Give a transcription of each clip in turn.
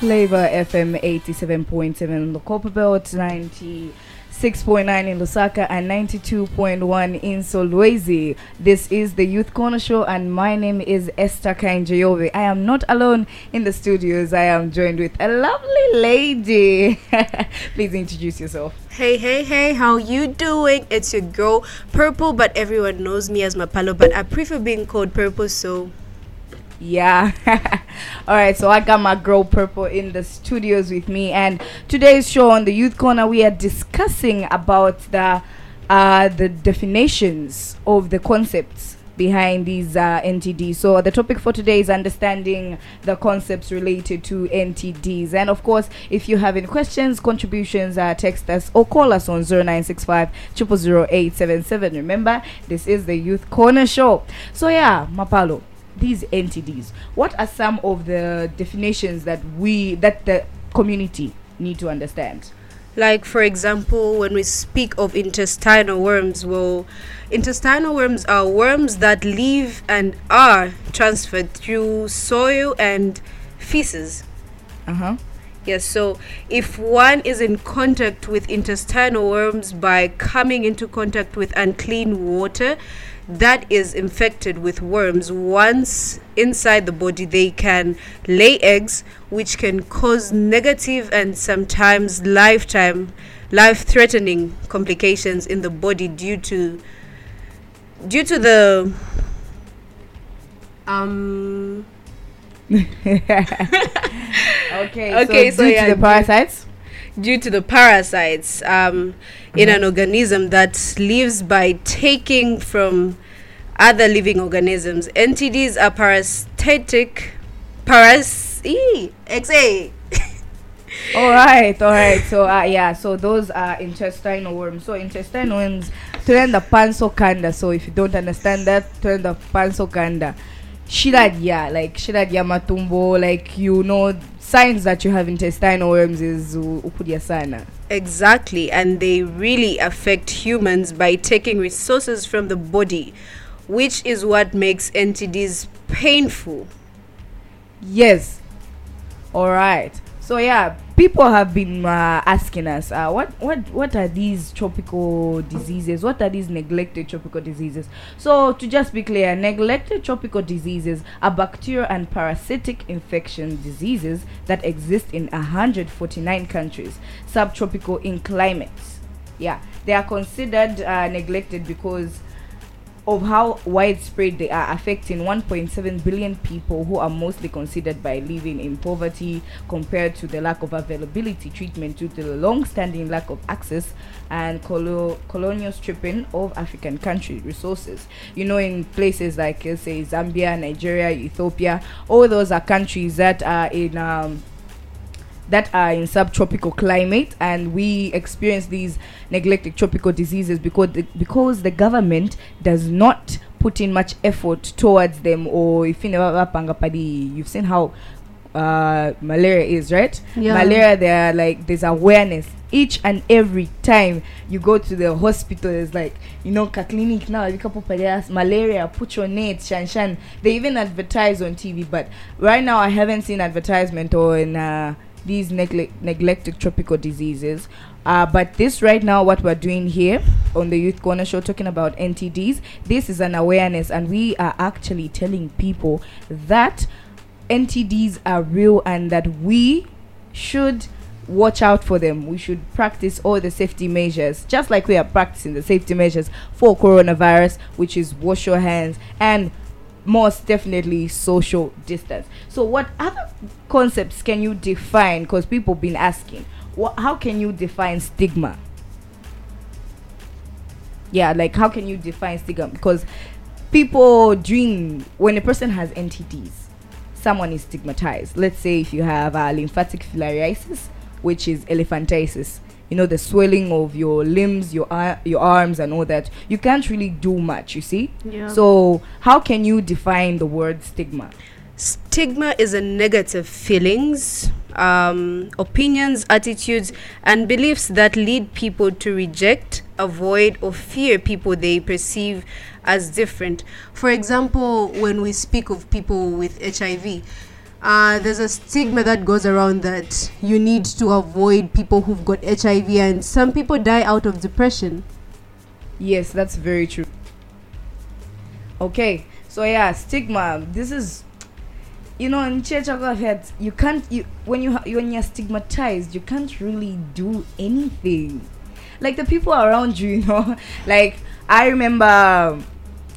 Flavor FM 87.7 in the Copperbelt, 96.9 in Lusaka, and 92.1 in Solwezi. This is the Youth Corner Show, and my name is Esther Kainjayove. I am not alone in the studios. I am joined with a lovely lady. Please introduce yourself. Hey, hey, hey, how you doing? It's your girl, Purple, but everyone knows me as Mapalo, but I prefer being called Purple, so Yeah. All right. So I got my girl Purple in the studios with me, and today's show on the Youth Corner, we are discussing about the uh, the definitions of the concepts behind these uh, NTDs. So the topic for today is understanding the concepts related to NTDs. And of course, if you have any questions, contributions, uh, text us or call us on 0965 00877. Remember, this is the Youth Corner Show. So yeah, Mapalo, these NTDs what are some of the definitions that we, that the community need to understand? Like, for example, when we speak of intestinal worms, well, intestinal worms are worms that live and are transferred through soil and feces. Uh-huh. Yes, so if one is in contact with intestinal worms by coming into contact with unclean water that is infected with worms, once inside the body, they can lay eggs, which can cause negative and sometimes lifetime, life threatening complications in the body due to due to the um Okay. Okay, so, so due yeah, to the parasites. Due to the parasites um, in an organism that lives by taking from other living organisms. NTDs are parasitic, paras, ee, XA. all right, all right. So uh, yeah, so those are intestinal worms. So intestinal worms turn the panso kanda. So if you don't understand that, turn the panso kanda. Shiradia, like shiradia matumbo, like you know signs that you have intestinal worms is u- ukudia sana. Exactly, and they really affect humans by taking resources from the body, which is what makes NTDs painful. Yes. All right. So yeah, people have been uh, asking us, uh, what what what are these tropical diseases? What are these neglected tropical diseases? So to just be clear, neglected tropical diseases are bacterial and parasitic infection diseases that exist in 149 countries, subtropical in climates. Yeah, they are considered uh, neglected because of how widespread they are affecting 1.7 billion people who are mostly considered by living in poverty compared to the lack of availability treatment due to the long-standing lack of access and colo- colonial stripping of african country resources. You know in places like let's say zambia nigeria ethiopia all those are countries that are in um, that are in subtropical climate and we experience these neglected tropical diseases because the, because the government does not put in much effort towards them. Or if you never you've seen how uh malaria is right? Yeah. malaria there like there's awareness each and every time you go to the hospital. It's like you know clinic now malaria put your net shan shan. They even advertise on tv but right now i haven't seen advertisement on uh, these negle- neglected tropical diseases. Uh, but this right now what we're doing here on the youth corner show talking about ntds this is an awareness and we are actually telling people that ntds are real and that we should watch out for them. We should practice all the safety measures just like we are practicing the safety measures for coronavirus which is wash your hands and most definitely social distance. So what other concepts can you define? Because people been asking what, how can you define stigma? Yeah like how can you define stigma? Because people dream when a person has ntds someone is stigmatized. Let's say if you have uh, lymphatic filariasis which is elephantiasis you know the swelling of your limbs your ar- your arms and all that you can't really do much you see Yeah. so how can you define the word stigma Stigma is a negative feelings, um, opinions, attitudes, and beliefs that lead people to reject, avoid, or fear people they perceive as different. For example, when we speak of people with HIV, uh, there's a stigma that goes around that you need to avoid people who've got HIV, and some people die out of depression. Yes, that's very true. Okay, so yeah, stigma. This is, you know, in church head, you can't. You when you when you're stigmatized, you can't really do anything. Like the people around you, you know. Like I remember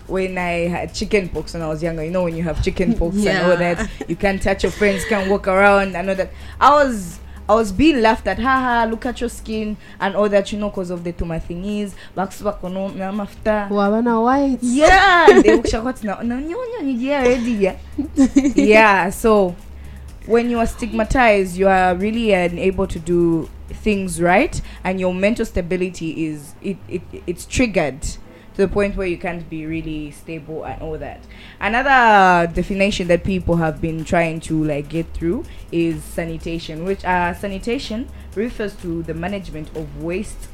when I had chicken pox when I was younger. You know, when you have chicken pox and all that, you can't touch your friends, can't walk around, and all that. I was. I was being laughed at, haha, look at your skin and all that, you know, because of the tuma thingies. Bakusuba kono na mafuta. Wabana white. Yeah, they look shakot na na nyonya ni yeah already yeah. yeah, so when you are stigmatized, you are really unable to do things right, and your mental stability is it, it it's triggered to the point where you can't be really stable and all that. Another definition that people have been trying to like get through is sanitation, which uh sanitation refers to the management of waste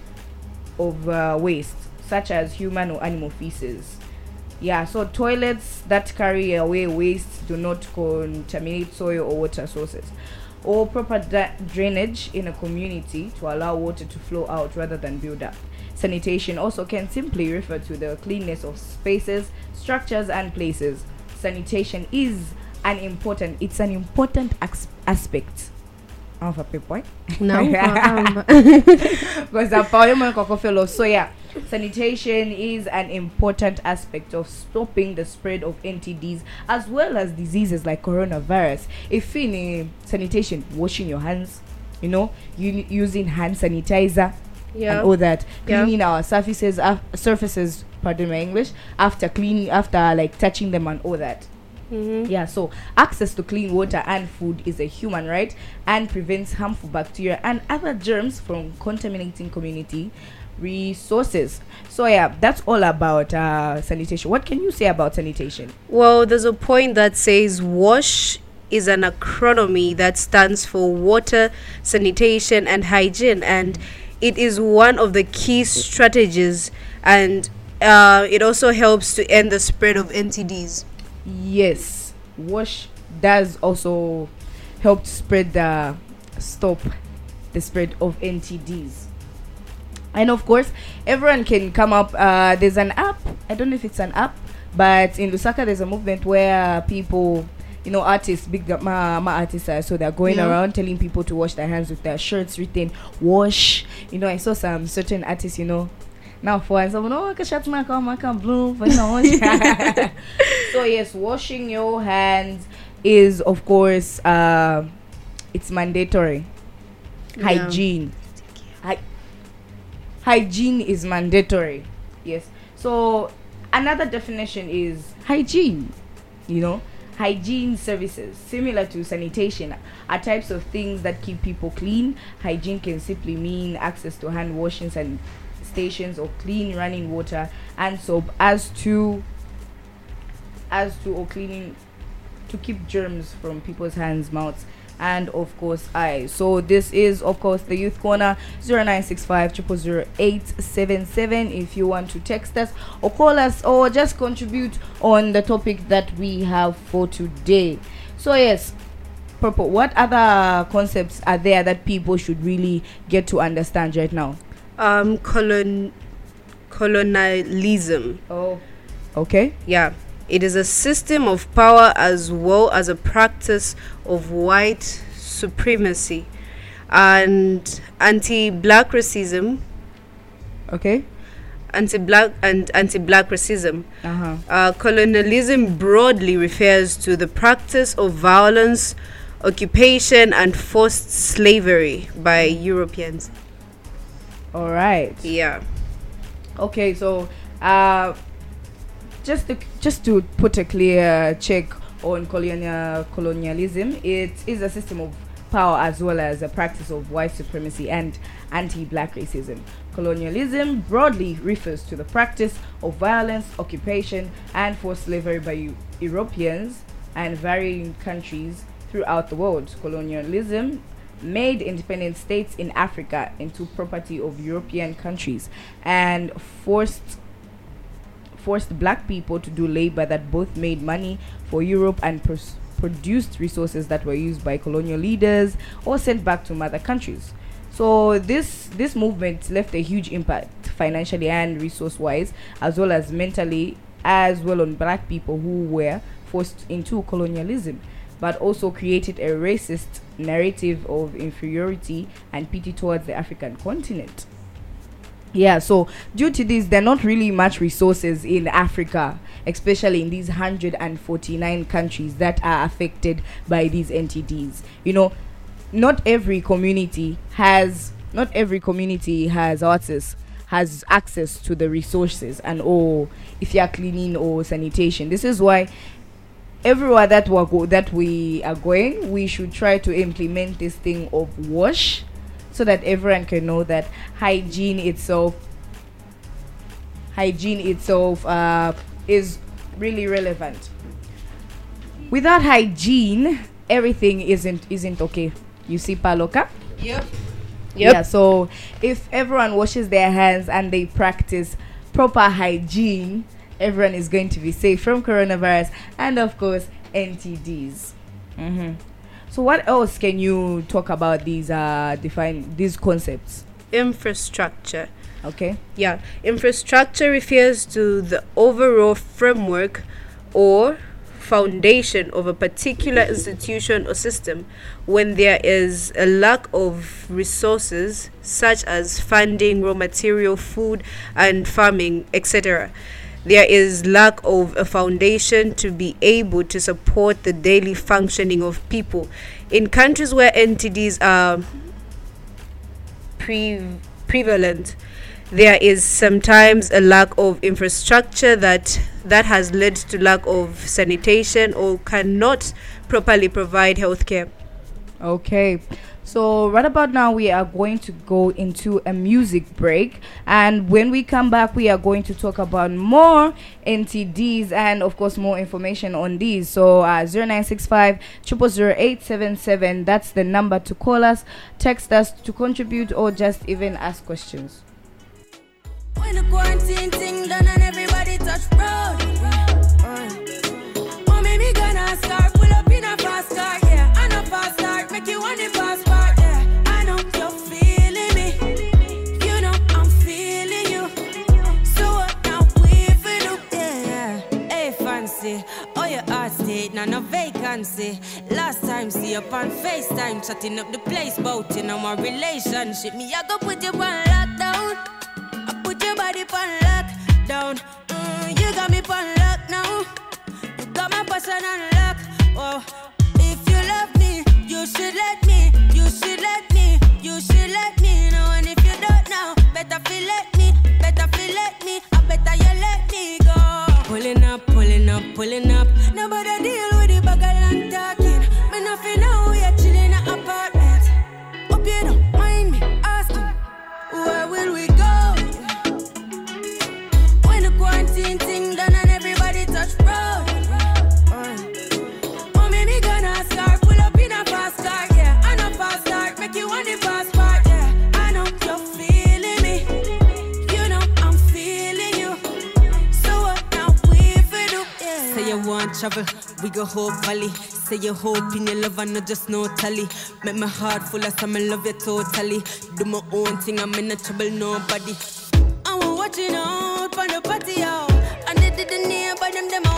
of uh, waste such as human or animal feces. Yeah, so toilets that carry away waste do not contaminate soil or water sources. Or proper da- drainage in a community to allow water to flow out rather than build up. Sanitation also can simply refer to the cleanness of spaces, structures, and places. Sanitation is an important. It's an important ax- aspect. Of a people. Namfahamu. because the parliament fellow. So yeah, sanitation is an important aspect of stopping the spread of NTDs as well as diseases like coronavirus. If in uh, sanitation, washing your hands, you know, you using hand sanitizer yeah. and all that, Yeah. cleaning our surfaces, af- surfaces. Pardon my English. After cleaning, after like touching them and all that. Mhm. Yeah, so access to clean water and food is a human right and prevents harmful bacteria and other germs from contaminating community resources. So yeah, that's all about uh, sanitation. What can you say about sanitation? Well, there's a point that says WASH is an acronym that stands for water, sanitation, and hygiene, and it is one of the key strategies, and uh, it also helps to end the spread of NTDs. Yes, wash does also help to spread the stop the spread of NTDs. And of course, everyone can come up. Uh, there's an app. I don't know if it's an app, but in Lusaka, there's a movement where people, you know, artists, big ma, ma artists, are, so they're going Yeah. around telling people to wash their hands with their shirts written "wash." You know, I saw some certain artists, you know. Now for someone, oh, kashat maka maka blue, but no so yes, washing your hands is of course uh, it's mandatory. Yeah. Hygiene. Hy- hygiene is mandatory. Yes. So another definition is hygiene. You know, hygiene services similar to sanitation are types of things that keep people clean. Hygiene can simply mean access to hand washing and stations or clean running water and soap as to as to or cleaning to keep germs from people's hands, mouths, and of course I. So this is of course the youth corner 0965 877 if you want to text us or call us or just contribute on the topic that we have for today. So yes, Purple, what other concepts are there that people should really get to understand right now? Um, colon, colonialism. Oh, okay. Yeah, it is a system of power as well as a practice of white supremacy and anti-black racism, Okay. anti-black and anti-black racism. Uh-huh. Uh, colonialism broadly refers to the practice of violence, occupation, and forced slavery by Europeans. All right. Yeah. Okay, so uh, just to, just to put a clear check on colonial colonialism, it is a system of power as well as a practice of white supremacy and anti-black racism. Colonialism broadly refers to the practice of violence, occupation, and forced slavery by Europeans and varying countries throughout the world. Colonialism made independent states in Africa into property of European countries and forced forced black people to do labor that both made money for Europe and pers- produced resources that were used by colonial leaders or sent back to mother countries. So this this movement left a huge impact financially and resource wise, as well as mentally, as well on black people who were forced into colonialism, but also created a racist narrative of inferiority and pity towards the African continent. Yeah, so due to this, there are not really much resources in Africa, especially in these 149 countries that are affected by these NTDs. You know, not every community has not every community has artists has access to the resources and or if you are cleaning or sanitation this is why everywhere that we go that we are going we should try to implement this thing of wash so that everyone can know that hygiene itself hygiene itself uh, is really relevant. Without hygiene everything isn't isn't okay. You see paloka? Yep. yeah so if everyone washes their hands and they practice proper hygiene everyone is going to be safe from coronavirus and of course ntds hmm so what else can you talk about these uh define these concepts Infrastructure. okay Yeah, infrastructure refers to the overall framework or foundation of a particular institution or system when there is a lack of resources such as funding, raw material, food, and farming, etc. There is lack of a foundation to be able to support the daily functioning of people. In countries where NTDs are pre- prevalent there is sometimes a lack of infrastructure that that has led to lack of sanitation or cannot properly provide healthcare Okay. So right about now we are going to go into a music break and when we come back we are going to talk about more NTDs and of course more information on these. So uh 0965 000877 that's the number to call us, text us to contribute or just even ask questions. Vacancy. Last time see up on FaceTime, chatting up the place, bout in on my relationship. Me, I go put you on lockdown. I put your body on lockdown. Mm, you got me on lock now. You got my passion on lock. Oh, if you love me, you should let we go whole valley. Say you hope in your love and not just no tally. Make my heart full of some love you totally. Do my own thing, I'm in no trouble, nobody. I was watching out for the patio. And they didn't hear them, them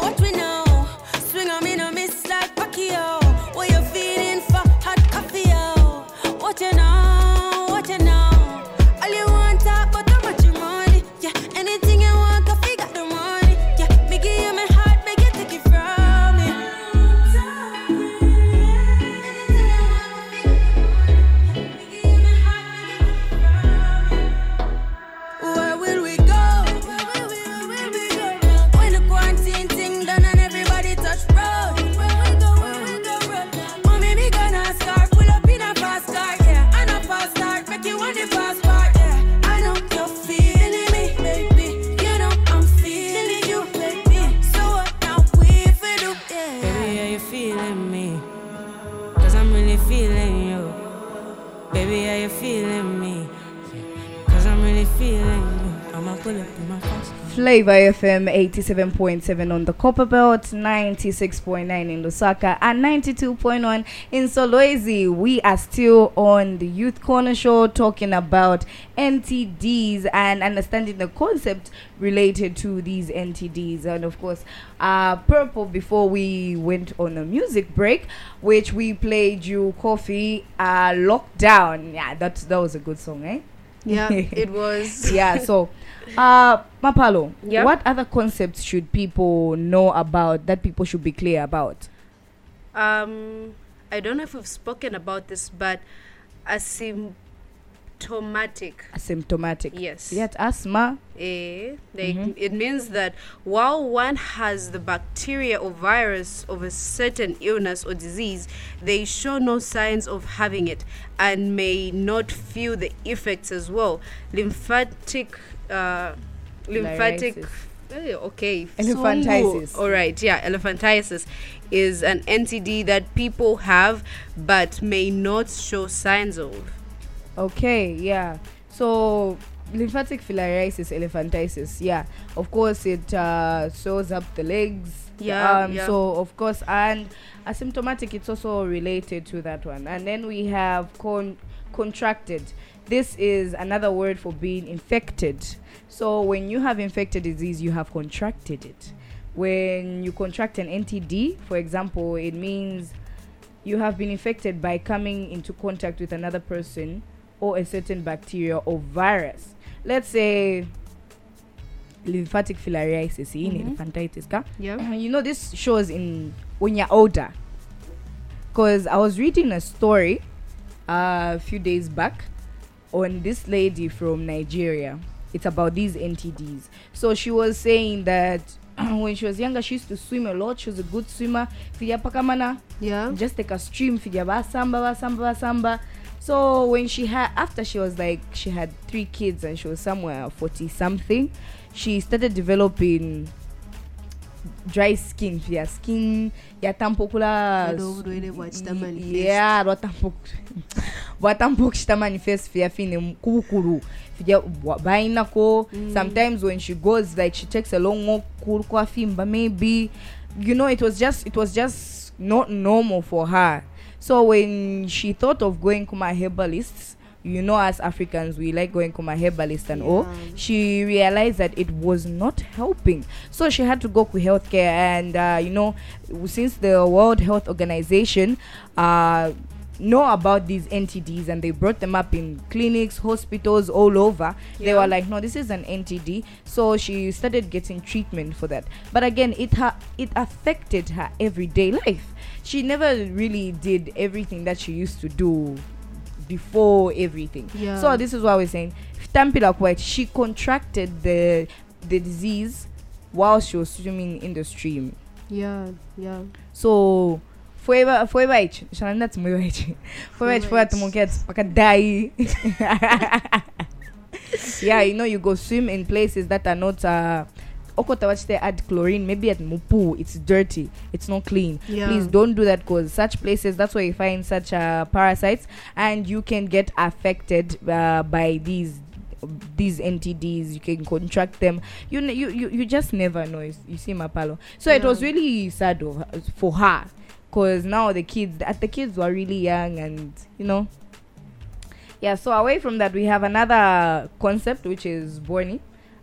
Flavor FM 87.7 on the Copper Belt, 96.9 in Lusaka, and 92.1 in Solwezi. We are still on the Youth Corner Show talking about NTDs and understanding the concept related to these NTDs. And of course, uh, Purple before we went on a music break, which we played you Coffee uh, Lockdown. Yeah, that, that was a good song, eh? Yeah, it was. yeah so uh mapalo Yeah. what other concepts should people know about that people should be clear about Um, I don't know if we've spoken about this, but asymptomatic. asymptomatic Yes. yet asthma Eh, like Mhm. it means that while one has the bacteria or virus of a certain illness or disease, they show no signs of having it and may not feel the effects as well. Lymphatic, uh, lymphatic. Eh, Okay. Elephantiasis. All right. Yeah, elephantiasis is an NTD that people have but may not show signs of. okay yeah so lymphatic filariasis elephantiasis yeah of course it uh sews up the legs Yeah, um yeah. so of course and asymptomatic it's also related to that one and then we have con- contracted this is another word for being infected so when you have infected disease you have contracted it when you contract an ntd for example it means you have been infected by coming into contact with another person or a certain bacteria or virus let's say lymphatic filariasis in Mhm. elephantitis ka? Yeah. you know this shows in when you're older because i was reading a story uh, a few days back on this lady from nigeria. It's about these ntds so she was saying that when she was younger she used to swim a lot. She was a good swimmer. Fijapakamana Yeah. just take a stream. Fija basamba basamba basamba so when she had after she was like she had three kids and she was somewhere 40 something she started developing dry skin fya skin yatampokula Ado obulwaire bwa kitamanifest. yeah bwatampokushita manifest fya fine kubukulu fija bwa- bainako Mm. sometimes when she goes like she takes a long walk kulu kwafimba maybe you know it was just it was just not normal for her so when she thought of going kuma herbalists you know as africans we like going kuma herbalist and all. She realized that it was not helping. So she had to go to healthcare and uh, you know since the world health organization uh know about these ntds and they brought them up in clinics hospitals all over they were like no this is an ntd so she started getting treatment for that. But again it ha- it affected her everyday life. She never really did everything that she used to do before everything Yeah. so this is what we're saying Tampila she contracted the the disease while she was swimming in the stream Yeah. Yeah. so forever forever ichi shananda timoyo ichi forever ichi forever timoket pakadai yeah you know you go swim in places that are not uh okota watch they add chlorine maybe at mupu it's dirty it's not clean. Yeah. please don't do that because such places that's where you find such uh, parasites and you can get affected uh, by these these ntds you can contract them. You n- you you, you just never know you, you see mapalo. So it was really sad of, for her because now the kids at the kids were really young and you know. Yeah so away from that we have another concept which is borny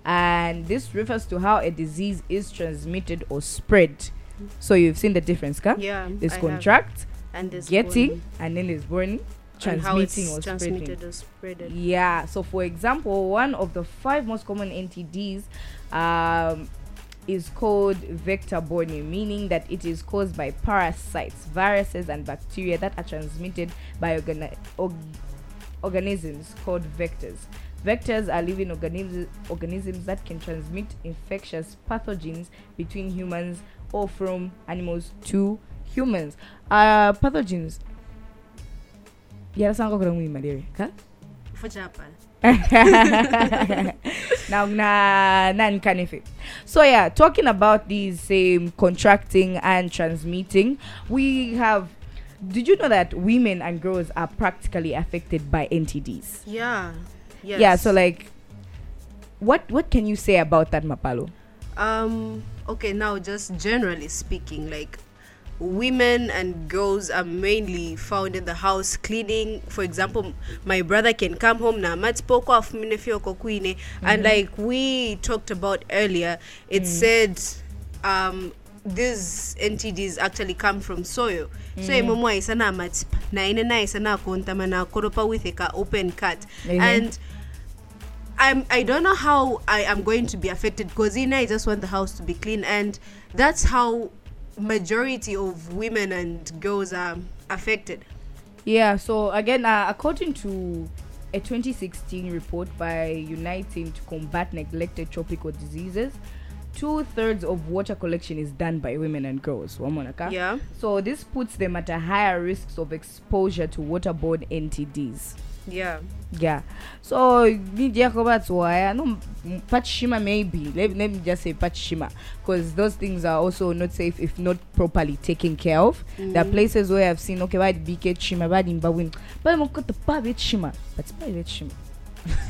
and this refers to how a disease is transmitted or spread so you've seen the difference ka? Yeah. have. contract and there's getting bonding. and then there's burning and how it's transmitting or transmitted spreading or spreaded. yeah so for example one of the five most common ntds um, is called vector borne meaning that it is caused by parasites viruses and bacteria that are transmitted by organi- org- organisms called vectors vectors are living organisms organisms that can transmit infectious pathogens between humans or from animals to humans. Uh pathogens. Yarasanga kula mwi malaria ka? Now na nani kanife so yeah talking about these same contracting and transmitting we have did you know that women and girls are practically affected by ntds Yeah. Yes. yeah so like what what can you say about that mapalo Um, okay, now just generally speaking, like women and girls are mainly found in the house cleaning. For example, my brother can come home now. na matipoko afuminefio kokuine and like we talked about earlier, it said um these NTDs actually come from soil. So imomo isana matip na ine na isana kontama na koropa with a open cut. Mhm. And I'm I don't know how I am going to be affected because in I just want the house to be clean and that's how majority of women and girls are affected. Yeah, so again, uh, according to a 2016 report by Uniting to Combat Neglected Tropical Diseases, two thirds of water collection is done by women and girls. Yeah. So this puts them at a higher risks of exposure to waterborne NTDs. Yeah. Yeah. So Jacobats why no Pachishima maybe. Let, let me just say Pachishima. Because those things are also not safe if not properly taken care of. There are mm. places where I've seen okay why BK Chima in Bawin. But I'm got the Shima. But Shima.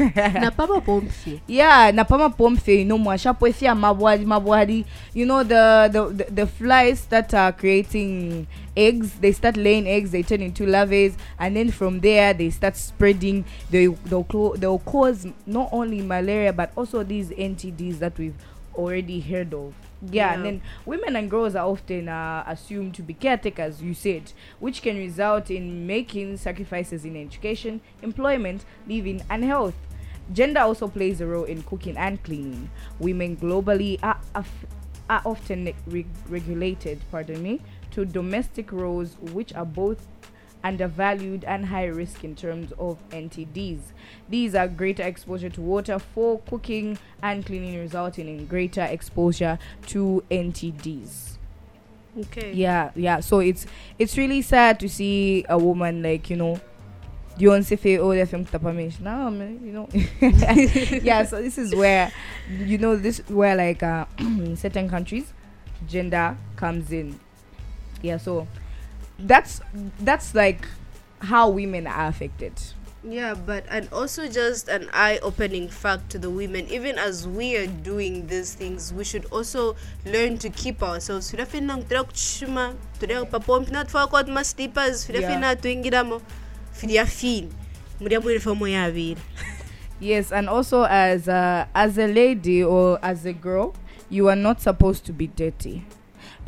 yeah na pama pomfe no mwashapwefia mabwadi mabwadi you know the, the the the flies that are creating eggs they start laying eggs they turn into larvae and then from there they start spreading. They they'll, they'll cause not only malaria but also these ntds that we've already heard of yeah, and Yeah. then women and girls are often uh, assumed to be caretakers you said which can result in making sacrifices in education employment living and health Gender also plays a role in cooking and cleaning. Women globally are, af- are often re- regulated, pardon me, to domestic roles which are both undervalued and high risk in terms of NTDs. These are greater exposure to water for cooking and cleaning, resulting in greater exposure to NTDs Okay. yeah yeah. So it's it's really sad to see a woman like you know you want to say oh they're from tapamish no man, you know. Yeah so this is where you know this where like uh in certain countries gender comes in. Yeah so that's that's like how women are affected Yeah, but and also just an eye-opening fact to the women. Even as we are doing these things, we should also learn to keep ourselves. Firafina kutira kuchuma, kutira papompi na kwa tuma slippers, firafina tuingiramo, firafin. Mudia mwiri fomo ya vira. Yes, and also as a, as a lady or as a girl, you are not supposed to be dirty.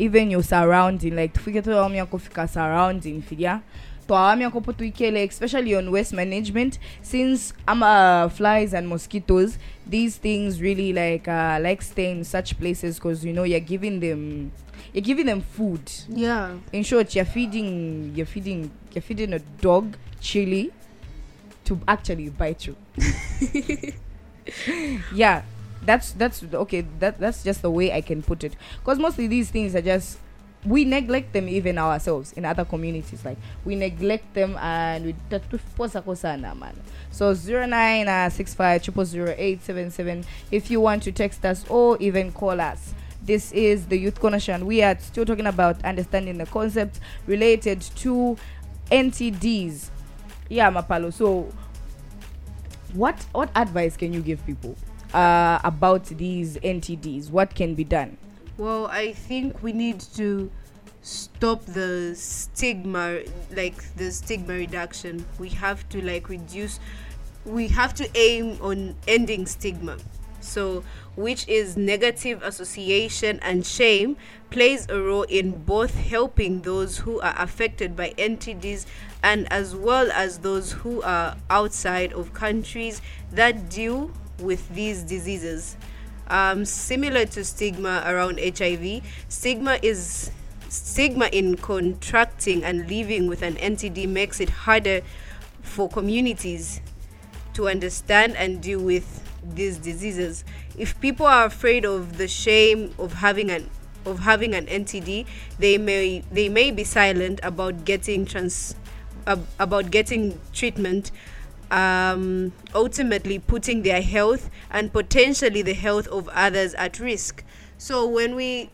Even your surrounding, like tufike tu yako fika surrounding fidia. To awami yako po tuikele, especially on waste management, since ama uh, flies and mosquitoes, these things really like uh, like stay in such places because you know you're giving them you're giving them food. Yeah. In short, you're feeding you're feeding you're feeding a dog chili to actually bite you. yeah, that's that's okay. That that's just the way I can put it. Because mostly these things are just we neglect them even ourselves in other communities. Like we neglect them and we man. So zero nine uh, six five triple zero eight seven seven. If you want to text us or even call us. This is the Youth Connection. We are still talking about understanding the concepts related to NTDs. Yeah, Mapalo. So what what advice can you give people uh, about these NTDs? What can be done? Well, I think we need to stop the stigma, like the stigma reduction. We have to like reduce. We have to aim on ending stigma. So, which is negative association and shame plays a role in both helping those who are affected by NTDs and as well as those who are outside of countries that deal with these diseases um, similar to stigma around HIV, stigma is stigma in contracting and living with an NTD makes it harder for communities to understand and deal with these diseases. If people are afraid of the shame of having an of having an NTD, they may they may be silent about getting trans ab- about getting treatment um, ultimately putting their health and potentially the health of others at risk. So when we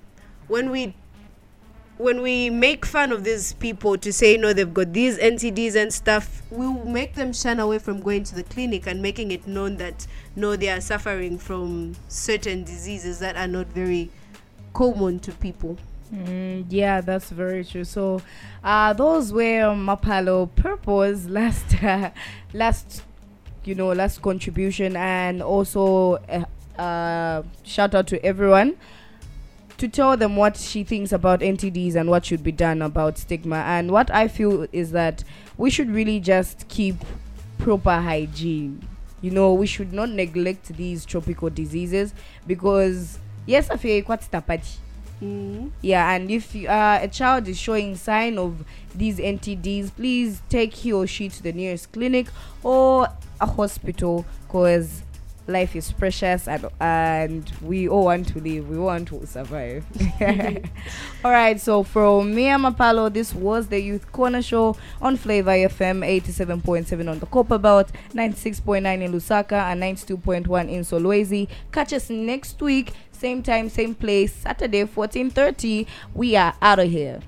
when we when we make fun of these people to say no they've got these ntds and stuff we'll make them shun away from going to the clinic and making it known that no they are suffering from certain diseases that are not very common to people Mm, yeah, that's very true. So, uh, those were Mapalo purpose last, uh, last, you know, last contribution, and also uh, uh, shout out to everyone to tell them what she thinks about NTDs and what should be done about stigma. And what I feel is that we should really just keep proper hygiene. You know, we should not neglect these tropical diseases because yes, I feel quite tapati. Mm. Yeah, and if you, uh, a child is showing sign of these NTDs, please take he or she to the nearest clinic or a hospital because life is precious and and we all want to live. We want to survive. all right, so from me and Mapalo, this was the Youth Corner Show on Flavor FM 87.7 on the Copper Belt, 96.9 in Lusaka, and 92.1 in Solwezi. Catch us next week, same time, same place, Saturday, 14:30. We are out of here.